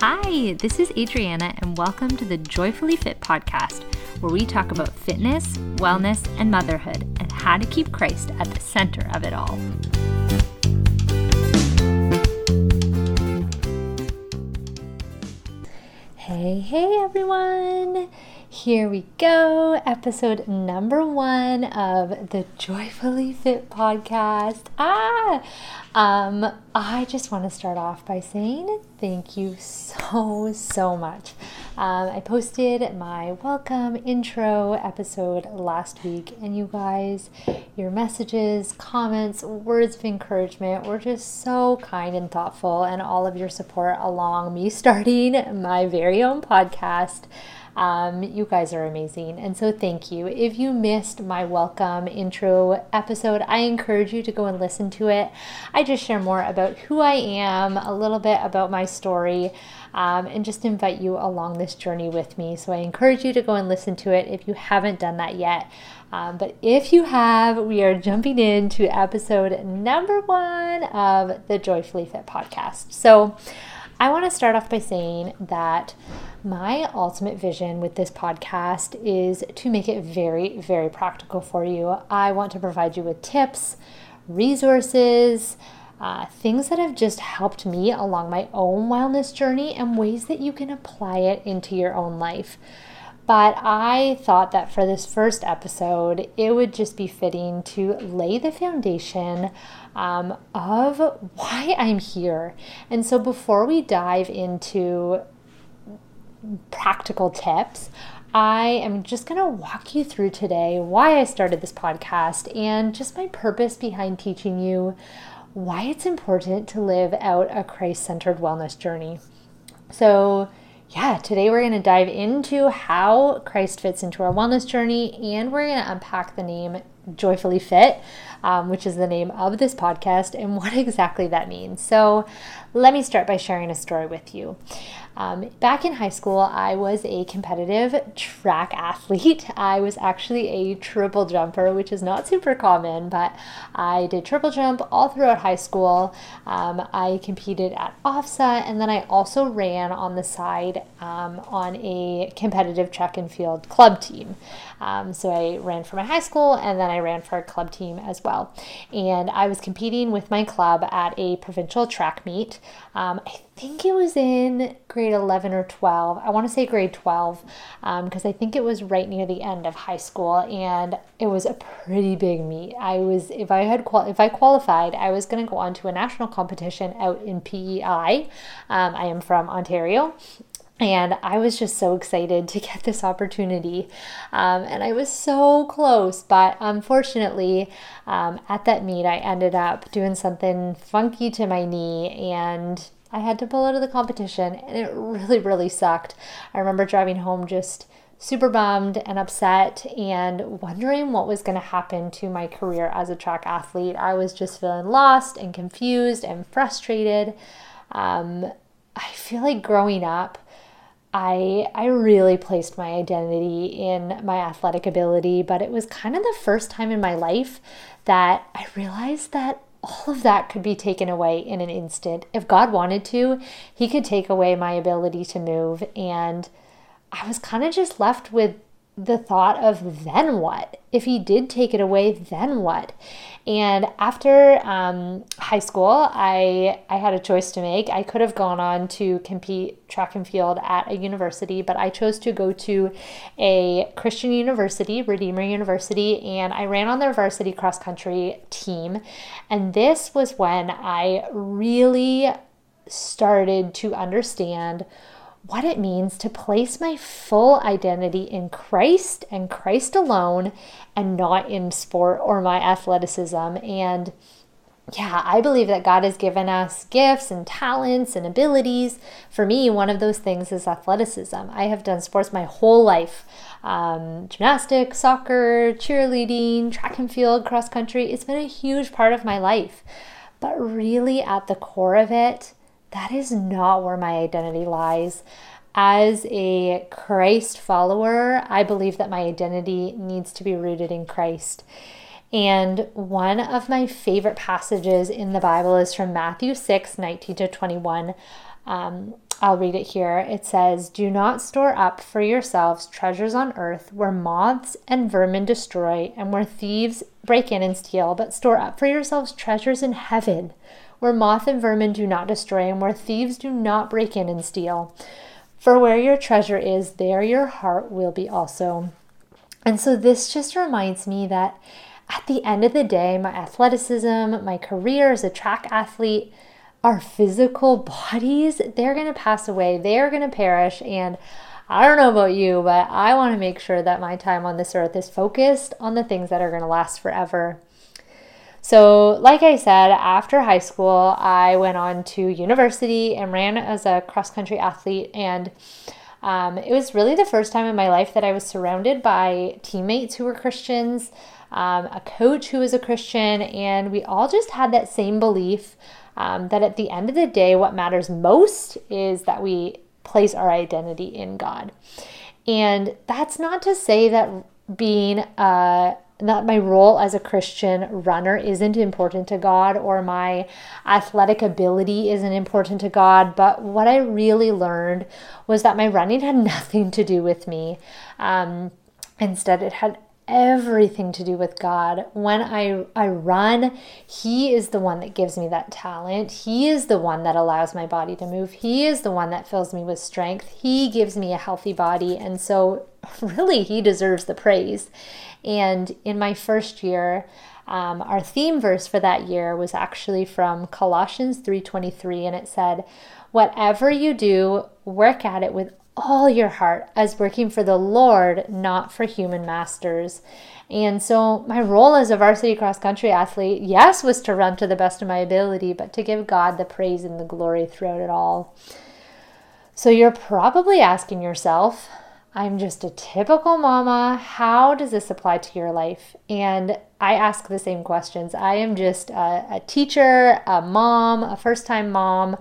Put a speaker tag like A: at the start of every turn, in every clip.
A: Hi, this is Adrianna, and welcome to the Joyfully Fit podcast, where we talk about fitness, wellness, and motherhood, and how to keep Christ at the center of it all. Hey, hey, everyone! Here we go, episode number one of the Joyfully Fit podcast. Ah, um, I just want to start off by saying thank you so, so much. Um, I posted my welcome intro episode last week, and you guys, your messages, comments, words of encouragement were just so kind and thoughtful, and all of your support along me starting my very own podcast. Um, you guys are amazing. And so, thank you. If you missed my welcome intro episode, I encourage you to go and listen to it. I just share more about who I am, a little bit about my story, um, and just invite you along this journey with me. So, I encourage you to go and listen to it if you haven't done that yet. Um, but if you have, we are jumping into episode number one of the Joyfully Fit podcast. So, I want to start off by saying that my ultimate vision with this podcast is to make it very, very practical for you. I want to provide you with tips, resources, uh, things that have just helped me along my own wellness journey, and ways that you can apply it into your own life. But I thought that for this first episode, it would just be fitting to lay the foundation um, of why I'm here. And so before we dive into practical tips, I am just going to walk you through today why I started this podcast and just my purpose behind teaching you why it's important to live out a Christ centered wellness journey. So, yeah, today we're going to dive into how Christ fits into our wellness journey and we're going to unpack the name Joyfully Fit, um, which is the name of this podcast, and what exactly that means. So, let me start by sharing a story with you. Um, back in high school, I was a competitive track athlete. I was actually a triple jumper, which is not super common, but I did triple jump all throughout high school. Um, I competed at OFSAA, and then I also ran on the side um, on a competitive track and field club team. Um, so I ran for my high school, and then I ran for a club team as well. And I was competing with my club at a provincial track meet. Um, I think it was in grade 11 or 12. I want to say grade 12 because um, I think it was right near the end of high school and it was a pretty big meet. I was if I had if I qualified, I was going to go on to a national competition out in PEI. Um, I am from Ontario and I was just so excited to get this opportunity. Um, and I was so close, but unfortunately, um, at that meet, I ended up doing something funky to my knee and I had to pull out of the competition. And it really, really sucked. I remember driving home just super bummed and upset and wondering what was going to happen to my career as a track athlete. I was just feeling lost and confused and frustrated. Um, I feel like growing up, I I really placed my identity in my athletic ability, but it was kind of the first time in my life that I realized that all of that could be taken away in an instant. If God wanted to, he could take away my ability to move and I was kind of just left with the thought of then what? If he did take it away, then what? And after um, high school, I I had a choice to make. I could have gone on to compete track and field at a university, but I chose to go to a Christian university, Redeemer University, and I ran on their varsity cross country team. And this was when I really started to understand what it means to place my full identity in Christ and Christ alone and not in sport or my athleticism. And yeah, I believe that God has given us gifts and talents and abilities. For me, one of those things is athleticism. I have done sports my whole life um, gymnastics, soccer, cheerleading, track and field, cross country. It's been a huge part of my life. But really, at the core of it, that is not where my identity lies. As a Christ follower, I believe that my identity needs to be rooted in Christ. And one of my favorite passages in the Bible is from Matthew 6 19 to 21. Um, I'll read it here. It says, Do not store up for yourselves treasures on earth where moths and vermin destroy and where thieves break in and steal, but store up for yourselves treasures in heaven where moth and vermin do not destroy and where thieves do not break in and steal. For where your treasure is, there your heart will be also. And so this just reminds me that at the end of the day, my athleticism, my career as a track athlete, our physical bodies, they're going to pass away, they're going to perish. And I don't know about you, but I want to make sure that my time on this earth is focused on the things that are going to last forever. So, like I said, after high school, I went on to university and ran as a cross country athlete. And um, it was really the first time in my life that I was surrounded by teammates who were Christians, um, a coach who was a Christian, and we all just had that same belief um, that at the end of the day, what matters most is that we place our identity in God. And that's not to say that being a that my role as a Christian runner isn't important to God or my athletic ability isn't important to God. But what I really learned was that my running had nothing to do with me. Um, instead, it had everything to do with God. When I, I run, He is the one that gives me that talent. He is the one that allows my body to move. He is the one that fills me with strength. He gives me a healthy body. And so, really, He deserves the praise. And in my first year, um, our theme verse for that year was actually from Colossians 3:23 and it said, "Whatever you do, work at it with all your heart as working for the Lord, not for human masters." And so my role as a varsity cross country athlete, yes, was to run to the best of my ability, but to give God the praise and the glory throughout it all. So you're probably asking yourself, I'm just a typical mama. How does this apply to your life? And I ask the same questions. I am just a, a teacher, a mom, a first time mom.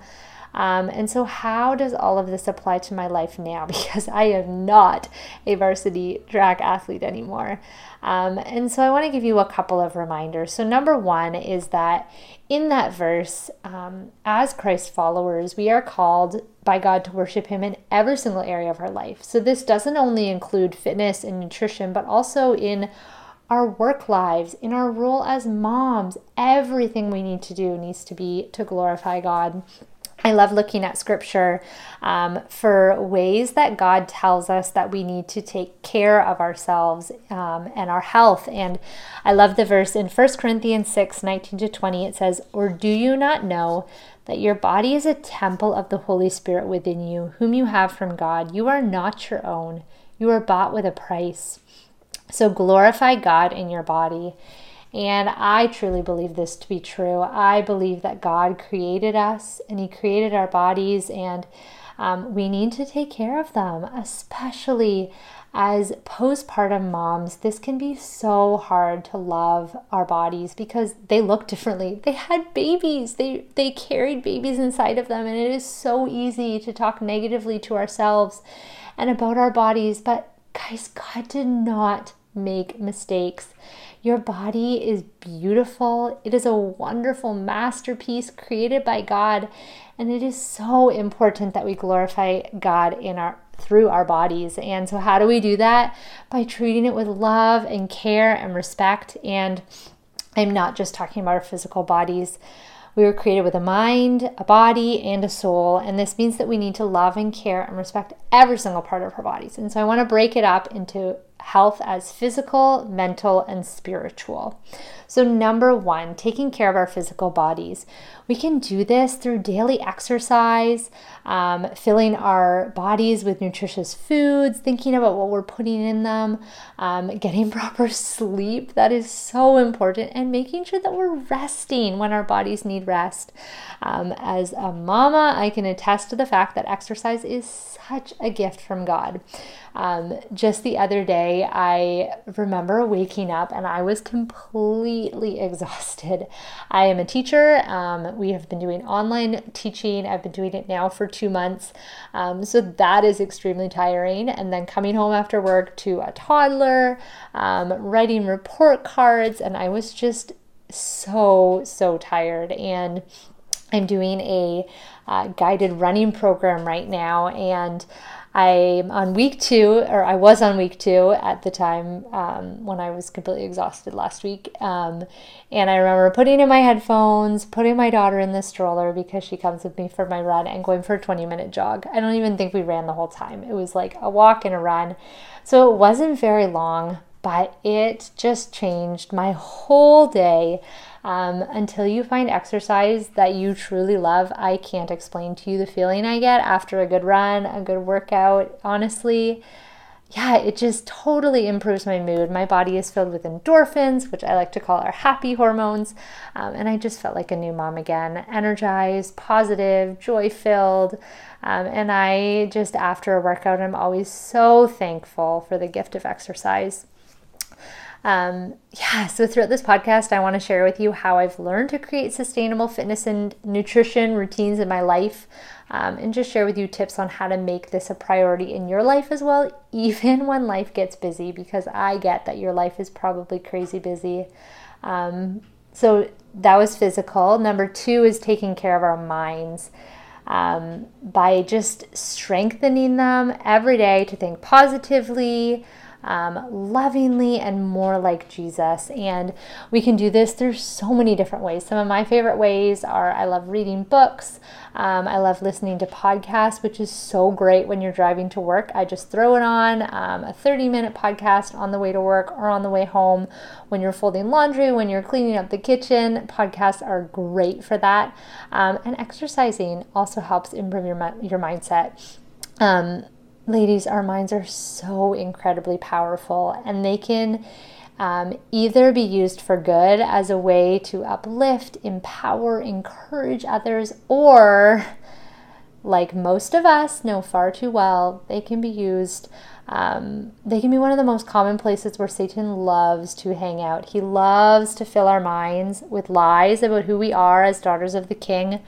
A: Um, and so, how does all of this apply to my life now? Because I am not a varsity track athlete anymore. Um, and so, I want to give you a couple of reminders. So, number one is that in that verse, um, as Christ followers, we are called by God to worship Him in every single area of our life. So, this doesn't only include fitness and nutrition, but also in our work lives, in our role as moms. Everything we need to do needs to be to glorify God. I love looking at scripture um, for ways that God tells us that we need to take care of ourselves um, and our health. And I love the verse in 1 Corinthians 6 19 to 20. It says, Or do you not know that your body is a temple of the Holy Spirit within you, whom you have from God? You are not your own, you are bought with a price. So glorify God in your body. And I truly believe this to be true. I believe that God created us and He created our bodies, and um, we need to take care of them, especially as postpartum moms. This can be so hard to love our bodies because they look differently. They had babies, they, they carried babies inside of them, and it is so easy to talk negatively to ourselves and about our bodies. But guys, God did not make mistakes. Your body is beautiful. It is a wonderful masterpiece created by God, and it is so important that we glorify God in our through our bodies. And so how do we do that? By treating it with love and care and respect. And I'm not just talking about our physical bodies. We were created with a mind, a body, and a soul, and this means that we need to love and care and respect every single part of our bodies. And so I want to break it up into health as physical, mental, and spiritual. So, number one, taking care of our physical bodies. We can do this through daily exercise, um, filling our bodies with nutritious foods, thinking about what we're putting in them, um, getting proper sleep. That is so important, and making sure that we're resting when our bodies need rest. Um, as a mama, I can attest to the fact that exercise is such a gift from God. Um, just the other day, day, I remember waking up and I was completely exhausted. I am a teacher. Um, we have been doing online teaching. I've been doing it now for two months. Um, so that is extremely tiring. And then coming home after work to a toddler, um, writing report cards, and I was just so, so tired. And I'm doing a uh, guided running program right now. And I'm on week two, or I was on week two at the time um, when I was completely exhausted last week. Um, and I remember putting in my headphones, putting my daughter in the stroller because she comes with me for my run, and going for a 20 minute jog. I don't even think we ran the whole time. It was like a walk and a run. So it wasn't very long, but it just changed my whole day. Um, until you find exercise that you truly love, I can't explain to you the feeling I get after a good run, a good workout. Honestly, yeah, it just totally improves my mood. My body is filled with endorphins, which I like to call our happy hormones. Um, and I just felt like a new mom again, energized, positive, joy filled. Um, and I just, after a workout, I'm always so thankful for the gift of exercise. Um, yeah, so throughout this podcast, I want to share with you how I've learned to create sustainable fitness and nutrition routines in my life, um, and just share with you tips on how to make this a priority in your life as well, even when life gets busy, because I get that your life is probably crazy busy. Um, so that was physical. Number two is taking care of our minds. Um, by just strengthening them every day to think positively, um, lovingly and more like Jesus. And we can do this through so many different ways. Some of my favorite ways are I love reading books, um, I love listening to podcasts, which is so great when you're driving to work. I just throw it on um, a 30 minute podcast on the way to work or on the way home. When you're folding laundry, when you're cleaning up the kitchen, podcasts are great for that. Um, and exercising also helps improve your, your mindset. Um, ladies, our minds are so incredibly powerful and they can um, either be used for good as a way to uplift, empower, encourage others, or like most of us know far too well, they can be used. Um, they can be one of the most common places where Satan loves to hang out. He loves to fill our minds with lies about who we are as daughters of the king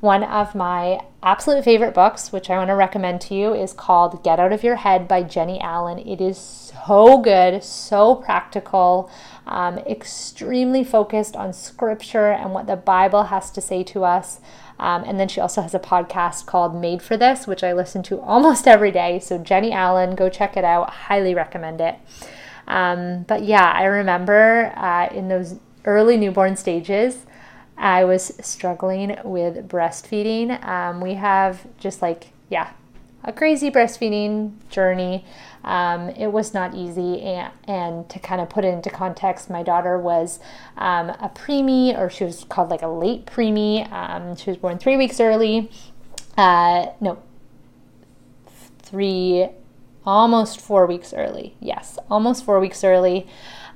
A: one of my absolute favorite books, which I want to recommend to you, is called Get Out of Your Head by Jennie Allen. It is so good, so practical, um, extremely focused on scripture and what the Bible has to say to us. Um, and then she also has a podcast called Made for This, which I listen to almost every day. So, Jennie Allen, go check it out. Highly recommend it. Um, but yeah, I remember uh, in those early newborn stages, I was struggling with breastfeeding. Um, we have just like, yeah, a crazy breastfeeding journey. Um, it was not easy. And, and to kind of put it into context, my daughter was um, a preemie, or she was called like a late preemie. Um, she was born three weeks early. Uh, no, three, almost four weeks early. Yes, almost four weeks early.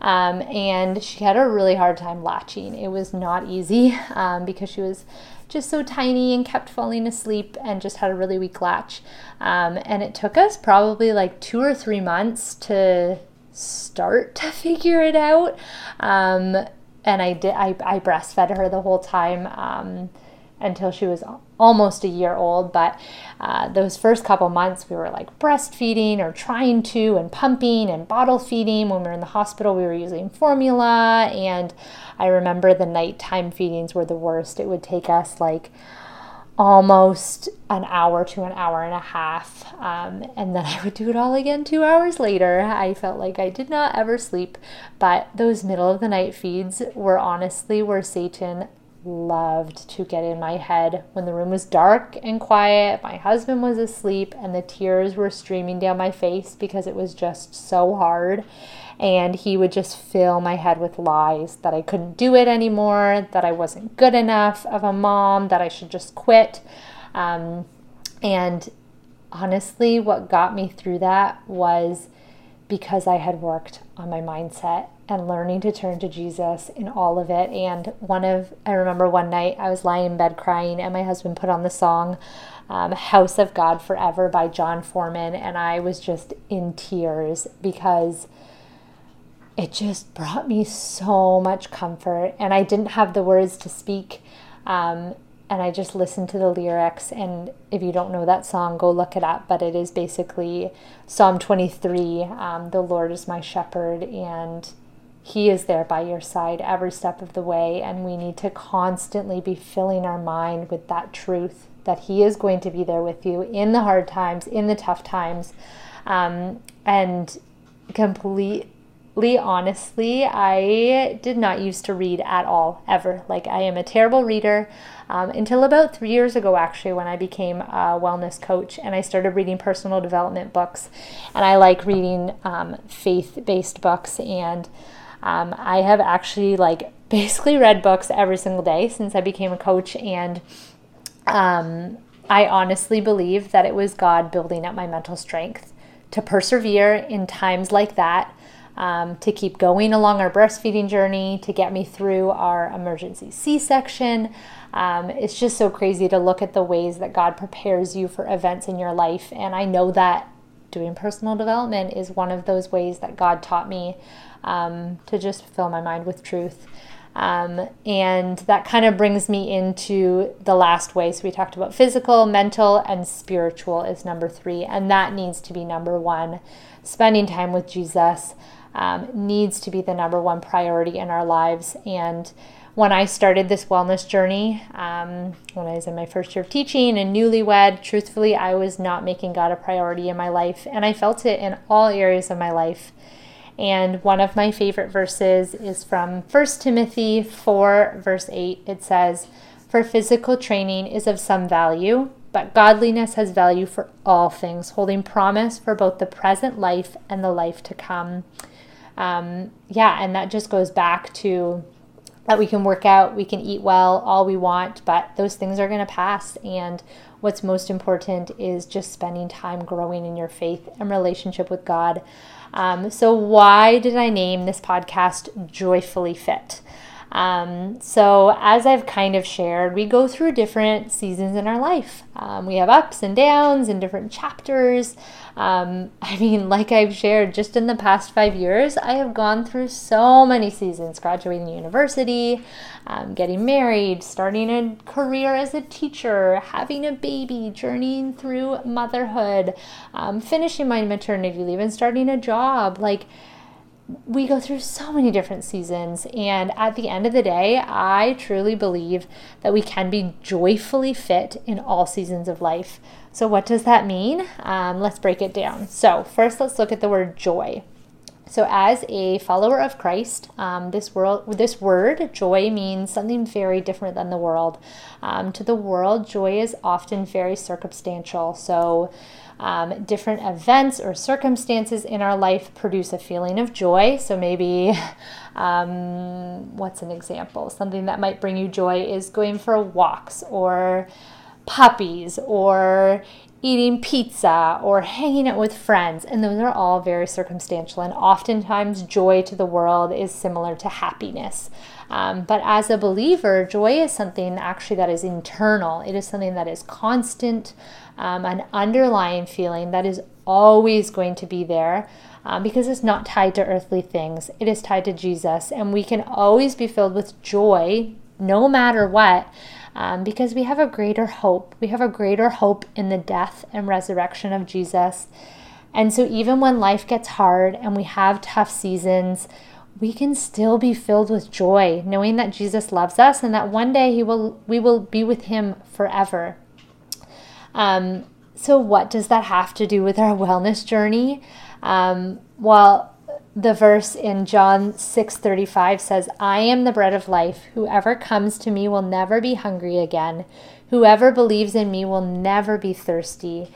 A: Um, and she had a really hard time latching. It was not easy um, because she was just so tiny and kept falling asleep and just had a really weak latch. Um, and it took us probably like two or three months to start to figure it out. Um, and I did. I, I breastfed her the whole time um, until she was almost a year old. But uh, those first couple months, we were like breastfeeding or trying to, and pumping and bottle feeding. When we were in the hospital, we were using formula. And I remember the nighttime feedings were the worst. It would take us like almost an hour to an hour and a half. Um, and then I would do it all again two hours later. I felt like I did not ever sleep. But those middle of the night feeds were honestly where Satan loved to get in my head when the room was dark and quiet. My husband was asleep, and the tears were streaming down my face because it was just so hard. And he would just fill my head with lies that I couldn't do it anymore, that I wasn't good enough of a mom, that I should just quit. Um, and honestly, what got me through that was because I had worked on my mindset and learning to turn to Jesus in all of it. And one of, I remember one night I was lying in bed crying, and my husband put on the song um, House of God Forever by Jon Foreman, and I was just in tears because it just brought me so much comfort. And I didn't have the words to speak. Um, and I just listened to the lyrics. And if you don't know that song, go look it up. But it is basically Psalm 23 um, The Lord is my shepherd, and He is there by your side every step of the way. And we need to constantly be filling our mind with that truth that He is going to be there with you in the hard times, in the tough times. Um, and completely honestly, I did not used to read at all, ever. Like, I am a terrible reader um, until about three years ago, actually, when I became a wellness coach and I started reading personal development books. And I like reading um, faith based books. And um, I have actually, like, basically read books every single day since I became a coach. And um, I honestly believe that it was God building up my mental strength to persevere in times like that um, to keep going along our breastfeeding journey, to get me through our emergency C section. Um, it's just so crazy to look at the ways that God prepares you for events in your life. And I know that doing personal development is one of those ways that God taught me um, to just fill my mind with truth. Um, and that kind of brings me into the last way. So we talked about physical, mental, and spiritual is number three. And that needs to be number one. Spending time with Jesus um, needs to be the number one priority in our lives. And when I started this wellness journey, um, when I was in my first year of teaching and newlywed, truthfully, I was not making God a priority in my life. And I felt it in all areas of my life. And one of my favorite verses is from 1 Timothy 4, verse 8. It says, For physical training is of some value, but godliness has value for all things, holding promise for both the present life and the life to come um, yeah, and that just goes back to that we can work out, we can eat well, all we want, but those things are going to pass. And what's most important is just spending time growing in your faith and relationship with God. Um, so, why did I name this podcast Joyfully Fit? Um, so, as I've kind of shared, we go through different seasons in our life. Um, we have ups and downs and different chapters. Um, I mean, like I've shared, just in the past five years, I have gone through so many seasons graduating university, um, getting married, starting a career as a teacher, having a baby, journeying through motherhood, um, finishing my maternity leave, and starting a job. Like, we go through so many different seasons. And at the end of the day, I truly believe that we can be joyfully fit in all seasons of life. So, what does that mean? Um, let's break it down. So, first, let's look at the word joy. So, as a follower of Christ, um, this world, this word joy means something very different than the world. Um, to the world, joy is often very circumstantial. So, um, different events or circumstances in our life produce a feeling of joy. So, maybe um, what's an example? Something that might bring you joy is going for walks or puppies or eating pizza or hanging out with friends. And those are all very circumstantial. And oftentimes, joy to the world is similar to happiness. Um, but as a believer, joy is something actually that is internal, it is something that is constant, um, an underlying feeling that is always going to be there. Um, because it's not tied to earthly things, it is tied to Jesus. And we can always be filled with joy no matter what um, because we have a greater hope. We have a greater hope in the death and resurrection of Jesus. And so, even when life gets hard and we have tough seasons, we can still be filled with joy, knowing that Jesus loves us and that one day he will, we will be with him forever. Um, so, what does that have to do with our wellness journey? Um, well, the verse in John 6:35 says, "I am the bread of life. Whoever comes to me will never be hungry again. Whoever believes in me will never be thirsty."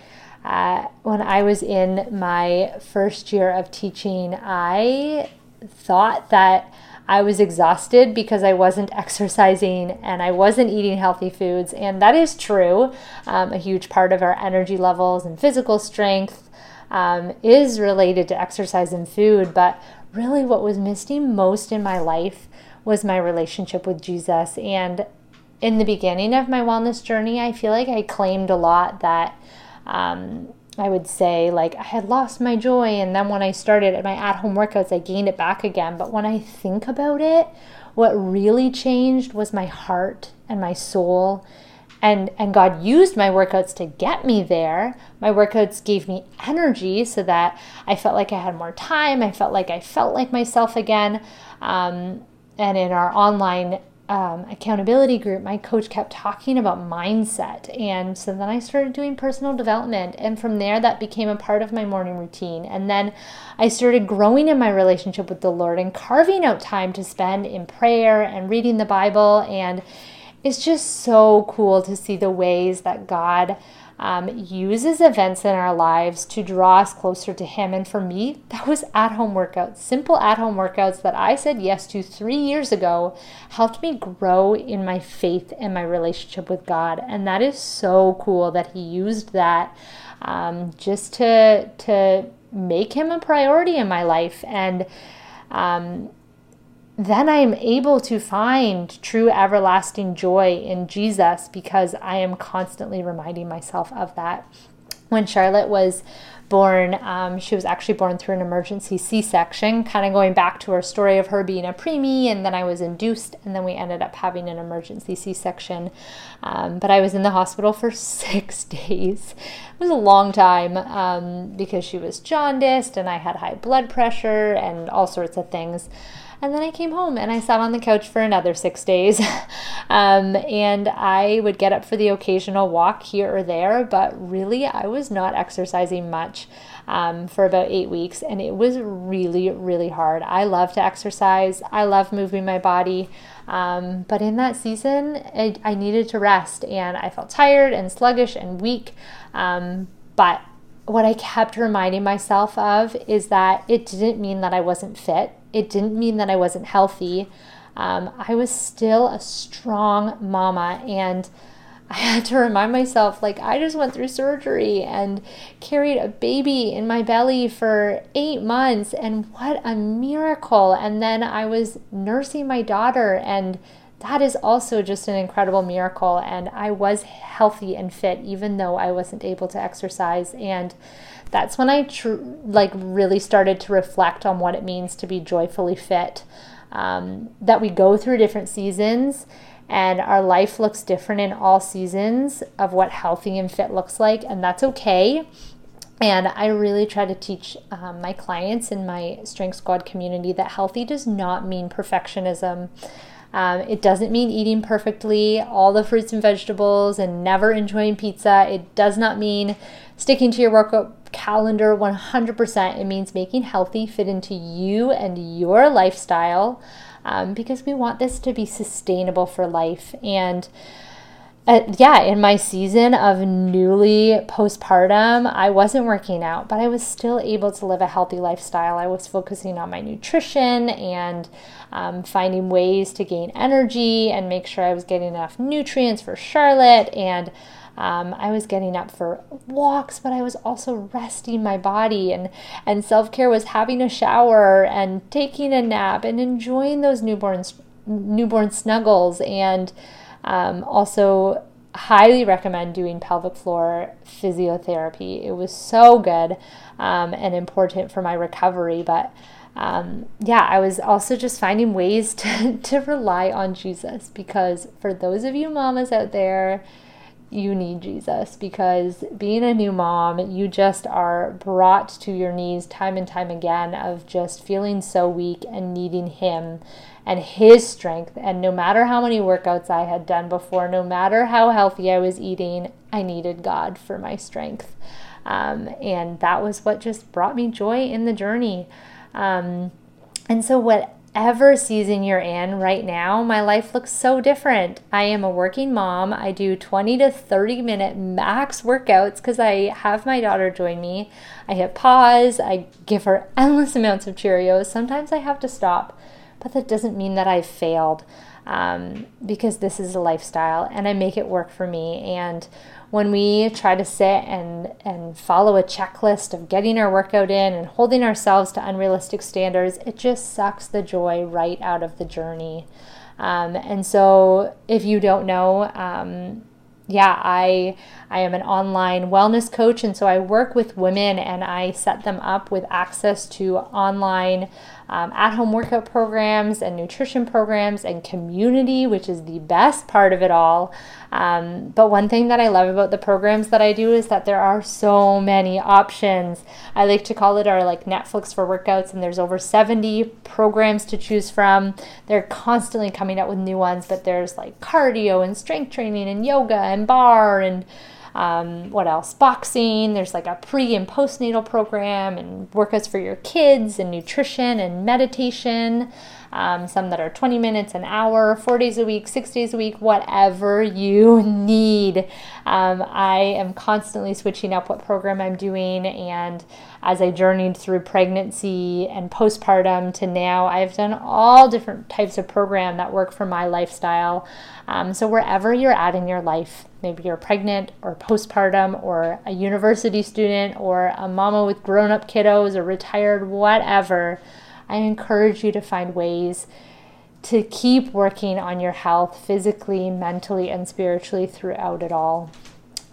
A: Uh, when I was in my first year of teaching, I thought that I was exhausted because I wasn't exercising and I wasn't eating healthy foods. And that is true. Um, a huge part of our energy levels and physical strength um, is related to exercise and food, but really what was missing most in my life was my relationship with Jesus. And in the beginning of my wellness journey, I feel like I claimed a lot that um, I would say, like, I had lost my joy. And then when I started at my at home workouts, I gained it back again. But when I think about it, what really changed was my heart and my soul and and God used my workouts to get me there. My workouts gave me energy so that I felt like I had more time. I felt like I felt like myself again. Um, and in our online um, accountability group, my coach kept talking about mindset. And so then I started doing personal development. And from there, that became a part of my morning routine. And then I started growing in my relationship with the Lord and carving out time to spend in prayer and reading the Bible and it's just so cool to see the ways that God um, uses events in our lives to draw us closer to Him. And for me, that was at home workouts, simple at home workouts that I said yes to three years ago, helped me grow in my faith and my relationship with God. And that is so cool that He used that um, just to, to make Him a priority in my life. And um, then I am able to find true everlasting joy in Jesus because I am constantly reminding myself of that. When Charlotte was born, um, she was actually born through an emergency C section, kind of going back to our story of her being a preemie, and then I was induced, and then we ended up having an emergency C section. Um, but I was in the hospital for six days. It was a long time um, because she was jaundiced, and I had high blood pressure, and all sorts of things. And then I came home and I sat on the couch for another six days. um, and I would get up for the occasional walk here or there, but really I was not exercising much um, for about eight weeks. And it was really, really hard. I love to exercise, I love moving my body. Um, but in that season, I, I, needed to rest and I felt tired and sluggish and weak. Um, but what I kept reminding myself of is that it didn't mean that I wasn't fit. It didn't mean that I wasn't healthy. Um, I was still a strong mama, and I had to remind myself like, I just went through surgery and carried a baby in my belly for eight months, and what a miracle. And then I was nursing my daughter, and that is also just an incredible miracle. And I was healthy and fit, even though I wasn't able to exercise. And that's when I tr- like really started to reflect on what it means to be joyfully fit. Um, that we go through different seasons and our life looks different in all seasons of what healthy and fit looks like, and that's okay. And I really try to teach um, my clients in my Strength Squad community that healthy does not mean perfectionism. Um, it doesn't mean eating perfectly all the fruits and vegetables and never enjoying pizza. It does not mean sticking to your workout calendar 100%. It means making healthy fit into you and your lifestyle um, because we want this to be sustainable for life. And uh, yeah, in my season of newly postpartum, I wasn't working out, but I was still able to live a healthy lifestyle. I was focusing on my nutrition and um, finding ways to gain energy and make sure I was getting enough nutrients for Charlotte. And um, I was getting up for walks, but I was also resting my body. And, and self care was having a shower and taking a nap and enjoying those newborn, newborn snuggles. And um, also, highly recommend doing pelvic floor physiotherapy. It was so good um, and important for my recovery. But um, yeah, I was also just finding ways to, to rely on Jesus because for those of you mamas out there, you need Jesus because being a new mom, you just are brought to your knees time and time again of just feeling so weak and needing Him and His strength. And no matter how many workouts I had done before, no matter how healthy I was eating, I needed God for my strength. Um, and that was what just brought me joy in the journey. Um, and so, whatever season you're in right now, my life looks so different. I am a working mom. I do 20 to 30 minute max workouts because I have my daughter join me. I hit pause, I give her endless amounts of Cheerios. Sometimes I have to stop, but that doesn't mean that I've failed. Um, because this is a lifestyle and I make it work for me. And when we try to sit and, and follow a checklist of getting our workout in and holding ourselves to unrealistic standards, it just sucks the joy right out of the journey. Um, and so, if you don't know, um, yeah, I I am an online wellness coach, and so I work with women and I set them up with access to online um, at home workout programs and nutrition programs and community, which is the best part of it all. Um, but one thing that I love about the programs that I do is that there are so many options. I like to call it our like Netflix for workouts, and there's over 70 programs to choose from. They're constantly coming out with new ones, but there's like cardio and strength training and yoga and bar and um, what else? Boxing. There's like a pre and postnatal program and workouts for your kids and nutrition and meditation. Um, some that are 20 minutes, an hour, four days a week, six days a week, whatever you need. Um, I am constantly switching up what program I'm doing. And as I journeyed through pregnancy and postpartum to now, I've done all different types of program that work for my lifestyle. Um, so wherever you're at in your life, maybe you're pregnant or postpartum or a university student or a mama with grown up kiddos or retired, whatever, I encourage you to find ways to keep working on your health physically, mentally, and spiritually throughout it all.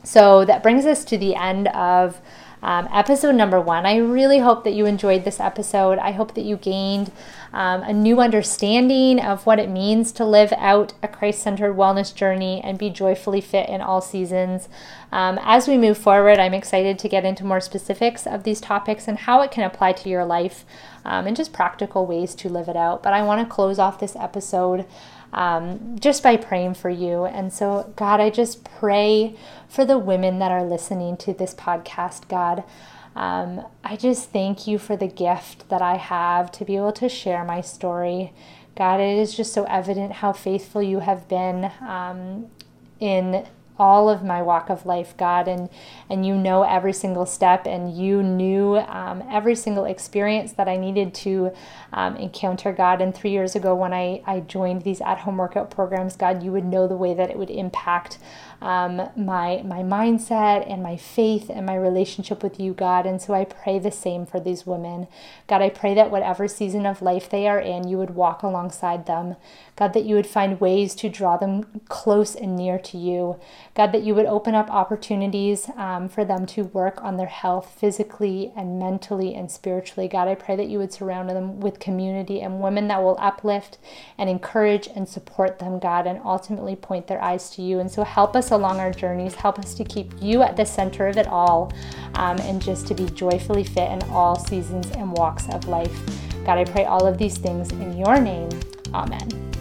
A: So that brings us to the end of um, episode number one. I really hope that you enjoyed this episode. I hope that you gained um, a new understanding of what it means to live out a Christ centered wellness journey and be joyfully fit in all seasons. Um, as we move forward, I'm excited to get into more specifics of these topics and how it can apply to your life um, and just practical ways to live it out. But I want to close off this episode um, just by praying for you. And so, God, I just pray for the women that are listening to this podcast, God. Um, I just thank you for the gift that I have to be able to share my story. God, it is just so evident how faithful you have been um, in all of my walk of life, God, and and you know every single step, and you knew um, every single experience that I needed to um, encounter God. And three years ago, when I I joined these at home workout programs, God, you would know the way that it would impact um, my my mindset and my faith and my relationship with you, God. And so I pray the same for these women. God, I pray that whatever season of life they are in, you would walk alongside them. God, that you would find ways to draw them close and near to you. God, that you would open up opportunities um, for them to work on their health physically and mentally and spiritually. God, I pray that you would surround them with community and women that will uplift and encourage and support them, God, and ultimately point their eyes to you. And so help us along our journeys. Help us to keep you at the center of it all um, and just to be joyfully fit in all seasons and walks of life. God, I pray all of these things in your name. Amen.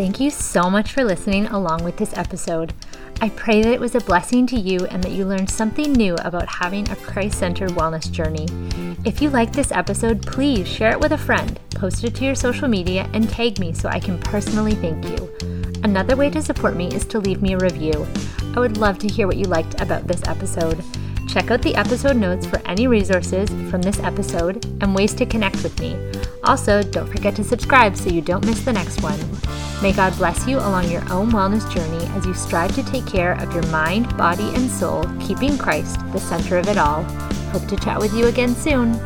A: Thank you so much for listening along with this episode. I pray that it was a blessing to you and that you learned something new about having a Christ centered wellness journey. If you liked this episode, please share it with a friend, post it to your social media, and tag me so I can personally thank you. Another way to support me is to leave me a review. I would love to hear what you liked about this episode. Check out the episode notes for any resources from this episode and ways to connect with me. Also, don't forget to subscribe so you don't miss the next one. May God bless you along your own wellness journey as you strive to take care of your mind, body, and soul, keeping Christ the center of it all. Hope to chat with you again soon.